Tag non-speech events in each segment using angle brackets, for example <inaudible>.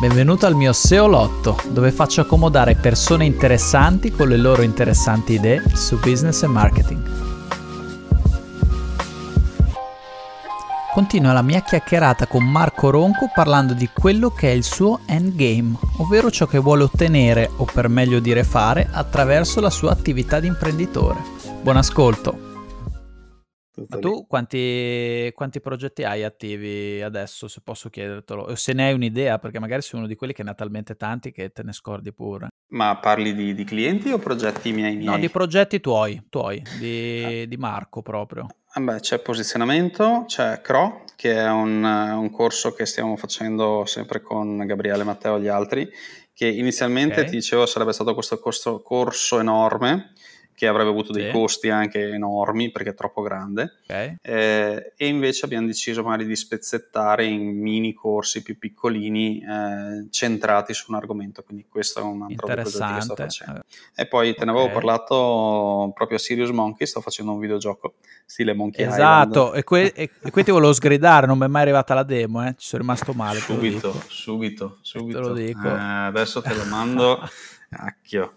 Benvenuto al mio SEO Lotto, dove faccio accomodare persone interessanti con le loro interessanti idee su business e marketing. Continua la mia chiacchierata con Marco Ronco parlando di quello che è il suo endgame, ovvero ciò che vuole ottenere, o per meglio dire fare, attraverso la sua attività di imprenditore. Buon ascolto! Ma tu quanti, quanti, progetti hai attivi adesso, se posso chiedertelo? O se ne hai un'idea, perché magari sei uno di quelli che ne ha talmente tanti che te ne scordi pure. Ma parli di, di clienti o progetti miei, miei? No, di progetti tuoi, tuoi di, ah. di Marco proprio. Vabbè, c'è posizionamento, c'è CRO, che è un, un, corso che stiamo facendo sempre con Gabriele, Matteo e gli altri, che inizialmente okay. ti dicevo sarebbe stato questo corso, corso enorme, che avrebbe avuto dei sì. costi anche enormi perché è troppo grande. Okay. eh, e invece abbiamo deciso magari di spezzettare in mini corsi più piccolini eh, centrati su un argomento. Quindi questo è un altro progetto che sto facendo. E poi te ne avevo parlato proprio a Serious Monkey sto facendo un videogioco stile Monkey esatto e, que- e, qui ti volevo sgridare non mi è mai arrivata la demo eh. ci sono rimasto male subito subito subito te lo dico. Eh, adesso te lo mando. <laughs> Cacchio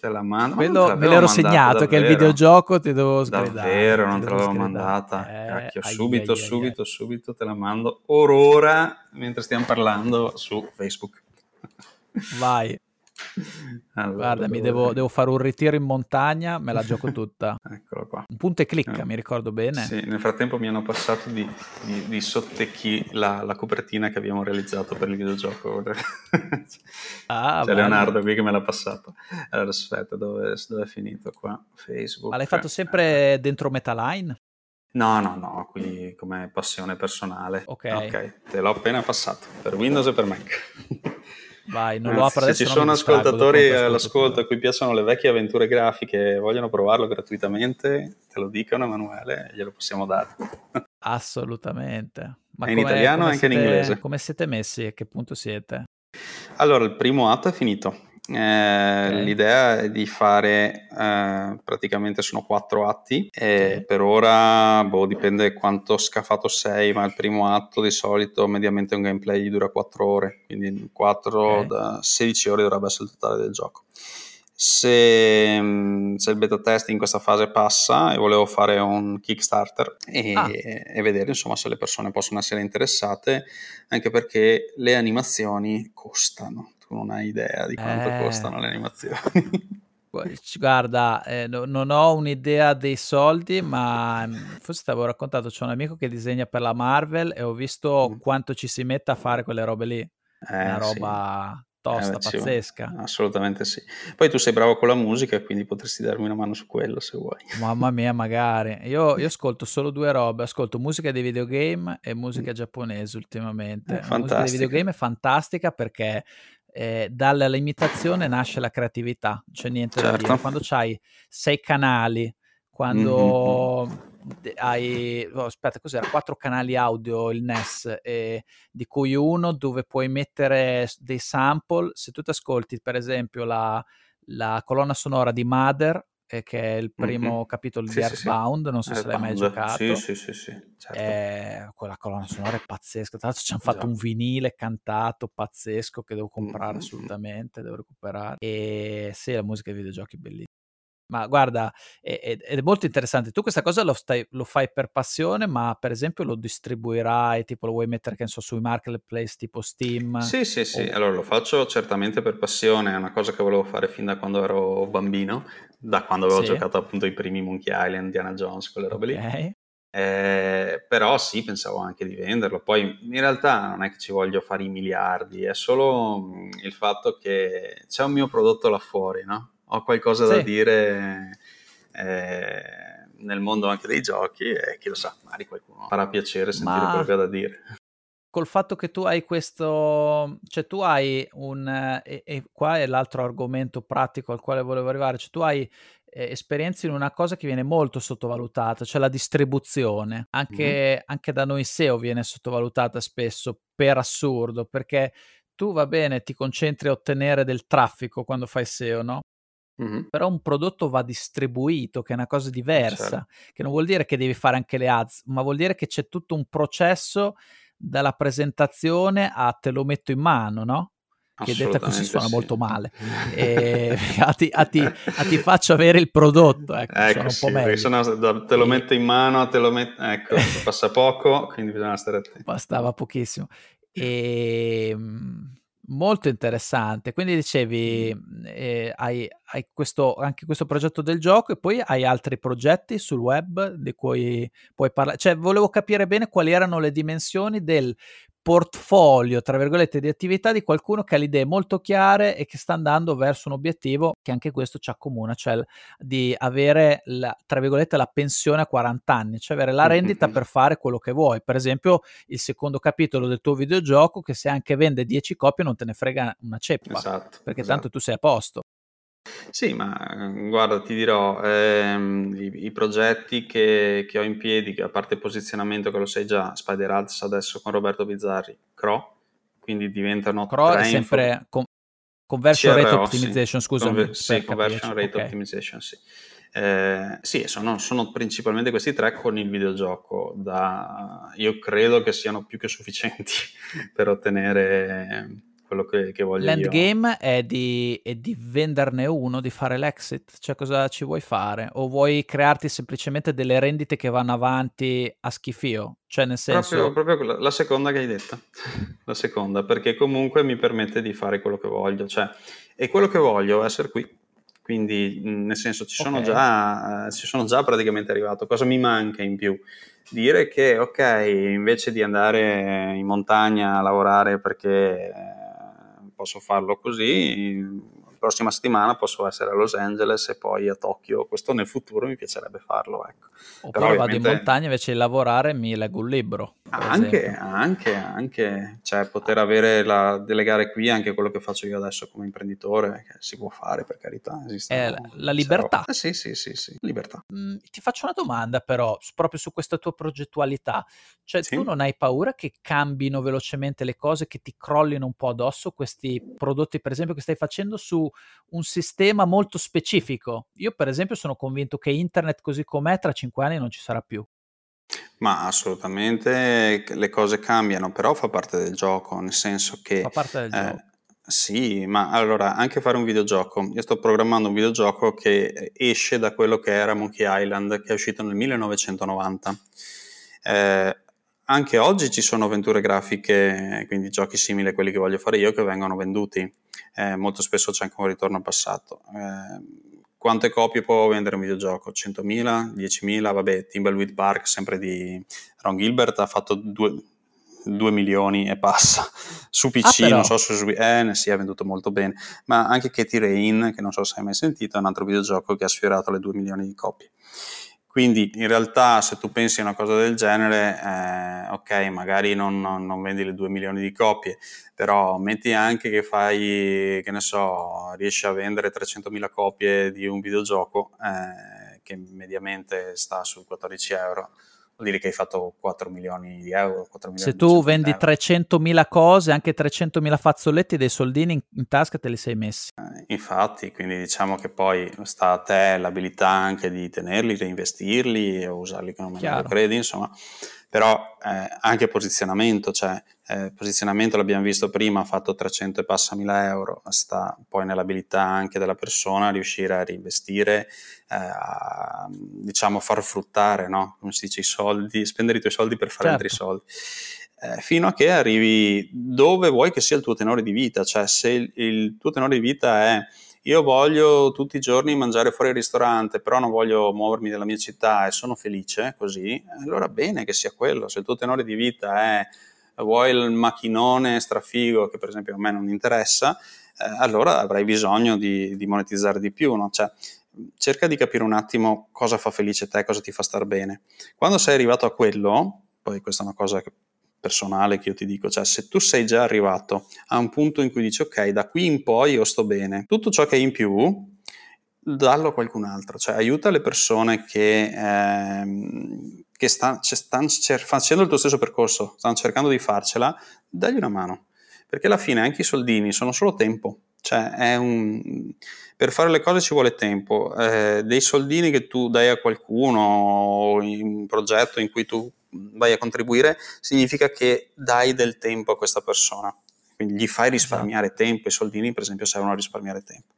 te la mando. Quello me l'ero segnato davvero. che il videogioco ti devo sgridare. Davvero, non te l'avevo mandata. Eh, subito, ai, subito, ai. subito te la mando. Ora, mentre stiamo parlando su Facebook. Vai. Allora, Guarda, mi devo, devo, fare un ritiro in montagna, me la gioco tutta. <laughs> Eccolo qua. Un punto e clicca, eh. mi ricordo bene. Sì, nel frattempo mi hanno passato di, di, di sottecchi la, la, copertina che abbiamo realizzato per il videogioco. <laughs> ah, C'è Leonardo qui che me l'ha passato. Allora, aspetta, dove, dove è finito qua? Facebook. Ma l'hai fatto sempre dentro Metaline? No, no, no, qui come passione personale. Ok. Ok, te l'ho appena passato, per Windows e per Mac. <laughs> Vai, non lo apro adesso. Se ci sono ascoltatori all'ascolto a cui piacciono le vecchie avventure grafiche e vogliono provarlo gratuitamente, te lo dicono Emanuele, glielo possiamo dare. <laughs> Assolutamente. Ma in italiano e anche siete, in inglese. Come siete messi? A che punto siete? Allora, il primo atto è finito. Eh, okay. L'idea è di fare eh, praticamente sono quattro atti e okay. per ora boh, dipende quanto scafato sei, ma il primo atto di solito mediamente un gameplay gli dura quattro ore, quindi 4 okay. da 16 ore dovrebbe essere il totale del gioco. Se, mm, se, il beta test in questa fase passa e volevo fare un Kickstarter e, ah. e, vedere insomma se le persone possono essere interessate, anche perché le animazioni costano tu non hai idea di quanto eh. costano le animazioni. <laughs> Guarda, eh, no, non ho un'idea dei soldi, ma mm, forse ti avevo raccontato, c'è un amico che disegna per la Marvel e ho visto mm. quanto ci si mette a fare quelle robe lì. Eh, Una roba sì. tosta, eh, pazzesca. Assolutamente sì. Poi tu sei bravo con la musica, quindi potresti darmi una mano su quello se vuoi. <laughs> Mamma mia, magari. Io, <laughs> io ascolto solo due robe, ascolto musica dei videogame e musica mm. giapponese ultimamente. La musica dei videogame è fantastica perché eh, dalla limitazione nasce la creatività, c'è niente certo. da dire. Quando hai sei canali, quando mm-hmm. hai, oh, aspetta, cos'era? Quattro canali audio il NES, eh, di cui uno dove puoi mettere dei sample. Se tu ti ascolti, per esempio, la, la colonna sonora di Mother, eh, che è il primo mm-hmm. capitolo sì, di Earthbound, sì, non so Earthbound. se l'hai mai giocato. Sì, sì, sì, sì certo. eh, quella colonna sonora è pazzesca. Tra l'altro ci hanno fatto esatto. un vinile cantato pazzesco che devo comprare mm-hmm. assolutamente, devo recuperare. E sì, la musica dei videogiochi è bellissima. Ma guarda, è, è, è, molto interessante. Tu questa cosa lo, stai, lo, fai per passione, ma per esempio lo distribuirai, tipo lo vuoi mettere, che so, sui marketplace tipo Steam? Sì, sì, sì. O... Allora lo faccio certamente per passione, è una cosa che volevo fare fin da quando ero bambino, da quando avevo sì. giocato appunto i primi Monkey Island, Indiana Jones, quelle robe okay. lì. Eh, però sì, pensavo anche di venderlo. Poi in realtà non è che ci voglio fare i miliardi, è solo mm, il fatto che c'è un mio prodotto là fuori, no? Ho qualcosa sì. da dire eh, nel mondo anche dei giochi e chi lo sa, magari qualcuno farà piacere sentire Ma... quello che ha da dire. Col fatto che tu hai questo, cioè tu hai un, e, e qua è l'altro argomento pratico al quale volevo arrivare, cioè tu hai eh, esperienze in una cosa che viene molto sottovalutata, cioè la distribuzione. Anche, mm. anche da noi SEO viene sottovalutata spesso per assurdo, perché tu va bene, ti concentri a ottenere del traffico quando fai SEO, no? Mh-mh. Però un prodotto va distribuito, che è una cosa diversa, certo. che non vuol dire che devi fare anche le ads, ma vuol dire che c'è tutto un processo dalla presentazione a te lo metto in mano, no? che detta così suona sì. molto male. <laughs> E, a, ti, a, ti, a, ti, faccio avere il prodotto, ecco, ecco un sì, po' meglio. Sennò te lo metto in mano, te lo metto, ecco, passa poco, quindi bisogna stare attenti. Bastava pochissimo. E, ehm, molto interessante. Quindi dicevi, eh, hai, hai questo, anche questo progetto del gioco e poi hai altri progetti sul web di cui puoi parlare. Cioè, volevo capire bene quali erano le dimensioni del portfolio, tra virgolette, di attività di qualcuno che ha le idee molto chiare e che sta andando verso un obiettivo che anche questo ci accomuna, cioè di avere, la, tra virgolette, la pensione a 40 anni, cioè avere la rendita per fare quello che vuoi. Per esempio, il secondo capitolo del tuo videogioco, che se anche vende 10 copie non te ne frega una ceppa, esatto, perché esatto. tanto tu sei a posto. Sì, ma mm, guarda, ti dirò, ehm, i, i progetti che, che ho in piedi, che a parte il posizionamento che lo sai già, Spider Ads adesso con Roberto Bizzarri, CRO, quindi diventano CRO è sempre con, Conversion CRO, Rate Optimization, sì. scusami. Conver- sì, Conversion Rate okay. Optimization, sì. Eh, sì, sono, sono, principalmente questi tre con il videogioco. Da, io credo che siano più che sufficienti <laughs> per ottenere quello che, che voglio L'endgame è di, è di venderne uno, di fare l'exit? Cioè cosa ci vuoi fare? O vuoi crearti semplicemente delle rendite che vanno avanti a schifio? Cioè nel senso... Proprio, proprio la seconda che hai detto, <laughs> la seconda, perché comunque mi permette di fare quello che voglio. Cioè, e quello che voglio è essere qui. Quindi, nel senso, ci sono, okay. già, eh, ci sono già praticamente arrivato. Cosa mi manca in più? Dire che, ok, invece di andare in montagna a lavorare perché posso farlo così, prossima settimana posso essere a Los Angeles e poi a Tokyo, questo nel futuro mi piacerebbe farlo. Ecco. Oppure Però, vado in montagna invece di lavorare mi leggo un libro. Anche, anche, anche, cioè poter avere la, delegare qui anche quello che faccio io adesso come imprenditore, che si può fare per carità. È la, la libertà. Eh, sì, sì, sì, sì, libertà. Mm, ti faccio una domanda però, proprio su questa tua progettualità. Cioè sì. tu non hai paura che cambino velocemente le cose, che ti crollino un po' addosso questi prodotti per esempio che stai facendo su un sistema molto specifico? Io per esempio sono convinto che internet così com'è tra cinque anni non ci sarà più. Ma assolutamente le cose cambiano, però fa parte del gioco, nel senso che... Fa parte del eh, gioco. Sì, ma allora anche fare un videogioco. Io sto programmando un videogioco che esce da quello che era Monkey Island, che è uscito nel 1990. Eh, anche oggi ci sono avventure grafiche, quindi giochi simili a quelli che voglio fare io, che vengono venduti. Eh, molto spesso c'è anche un ritorno al passato. Eh, quante copie può vendere un videogioco? 100.000? 10.000? Vabbè, Timbleweed Park, sempre di Ron Gilbert, ha fatto 2, 2 milioni e passa. Su PC, ah, non so se su... Eh, ne si è venduto molto bene. Ma anche Katie Rain, che non so se hai mai sentito, è un altro videogioco che ha sfiorato le 2 milioni di copie. Quindi in realtà se tu pensi a una cosa del genere, eh, ok, magari non, non, non, vendi le 2 milioni di copie, però metti anche che fai, che ne so, riesci a vendere 300.000 copie di un videogioco eh, che mediamente sta su 14 euro vuol dire che hai fatto 4 milioni di euro. Milioni Se tu vendi 300.000 cose, anche 300.000 fazzoletti, dei soldini in, in, tasca te li sei messi. Eh, infatti, quindi diciamo che poi sta a te l'abilità anche di tenerli, reinvestirli o usarli come meglio credi, insomma però eh, anche posizionamento, cioè eh, posizionamento l'abbiamo visto prima, ha fatto 300 e passa mila euro, sta poi nell'abilità anche della persona riuscire a reinvestire, eh, a diciamo far fruttare, no? come si dice, i soldi, spendere i tuoi soldi per fare certo. altri soldi. Eh, fino a che arrivi dove vuoi che sia il tuo tenore di vita, cioè se il, il tuo tenore di vita è io voglio tutti i giorni mangiare fuori al ristorante, però non voglio muovermi nella mia città e sono felice così, allora bene che sia quello. Se il tuo tenore di vita è vuoi il macchinone strafigo, che per esempio a me non interessa, eh, allora avrai bisogno di, di monetizzare di più. No? Cioè, cerca di capire un attimo cosa fa felice te, cosa ti fa star bene. Quando sei arrivato a quello, poi questa è una cosa che personale che io ti dico, cioè se tu sei già arrivato a un punto in cui dici ok, da qui in poi io sto bene, tutto ciò che è in più dallo a qualcun altro, cioè aiuta le persone che, ehm, che stanno, stanno cer- facendo il tuo stesso percorso, stanno cercando di farcela, dagli una mano, perché alla fine anche i soldini sono solo tempo, cioè un, per fare le cose ci vuole tempo, eh, dei soldini che tu dai a qualcuno in un progetto in cui tu vai a contribuire, significa che dai del tempo a questa persona. quindi gli fai risparmiare esatto. tempo, i soldini per esempio servono a risparmiare tempo.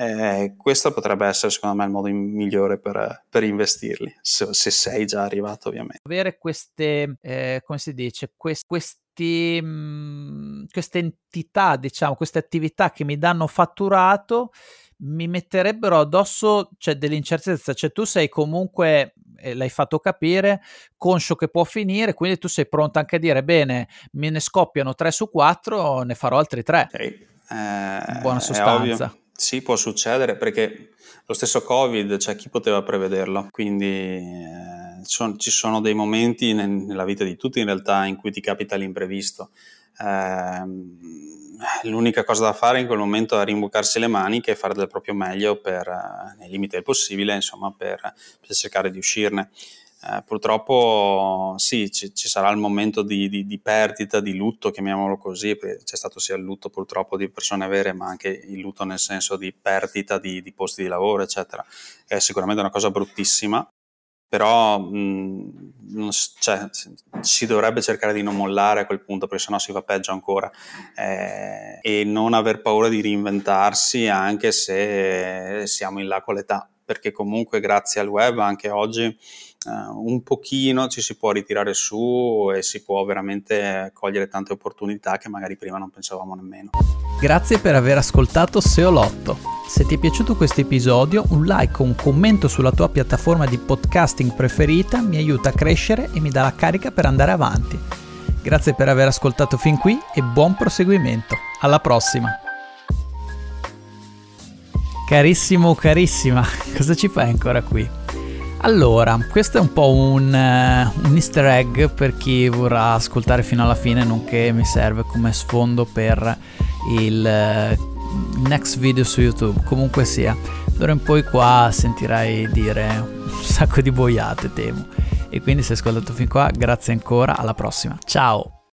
Eh, questo potrebbe essere secondo me il modo migliore per, per investirli, se, se, sei già arrivato ovviamente. Avere queste, eh, come si dice, quest, questi, mh, mm, queste entità, diciamo, queste attività che mi danno fatturato mi metterebbero addosso cioè, dell'incertezza, cioè tu sei comunque, eh, l'hai fatto capire, conscio che può finire, quindi tu sei pronto anche a dire, bene, me ne scoppiano 3 su 4, ne farò altri 3. Okay. Eh, In buona sostanza. Sì, può succedere perché lo stesso Covid, cioè chi poteva prevederlo, quindi eh, son, ci sono dei momenti nel, nella vita di tutti in realtà in cui ti capita l'imprevisto. Eh, l'unica cosa da fare in quel momento è rimboccarsi le maniche e fare del proprio meglio per, eh, nei limiti del possibile, insomma, per, per cercare di uscirne. Eh, purtroppo sì, ci, ci, sarà il momento di, di, di, perdita, di lutto, chiamiamolo così, c'è stato sia il lutto purtroppo di persone vere, ma anche il lutto nel senso di perdita di, di posti di lavoro, eccetera. È sicuramente una cosa bruttissima, però mh, non, cioè, si dovrebbe cercare di non mollare a quel punto perché sennò si va peggio ancora eh, e non aver paura di reinventarsi anche se siamo in là con l'età perché comunque grazie al web anche oggi un pochino ci si può ritirare su e si può veramente cogliere tante opportunità che magari prima non pensavamo nemmeno. Grazie per aver ascoltato Seolotto. Se ti è piaciuto questo episodio, un like o un commento sulla tua piattaforma di podcasting preferita mi aiuta a crescere e mi dà la carica per andare avanti. Grazie per aver ascoltato fin qui e buon proseguimento. Alla prossima! Carissimo, carissima, <laughs> cosa ci fai ancora qui? Allora, questo è un po' un, uh, un, easter egg per chi vorrà ascoltare fino alla fine, nonché mi serve come sfondo per il uh, next video su YouTube. Comunque sia, d'ora in poi qua sentirai dire un sacco di boiate, temo. E quindi se hai ascoltato fin qua, grazie ancora, alla prossima. Ciao!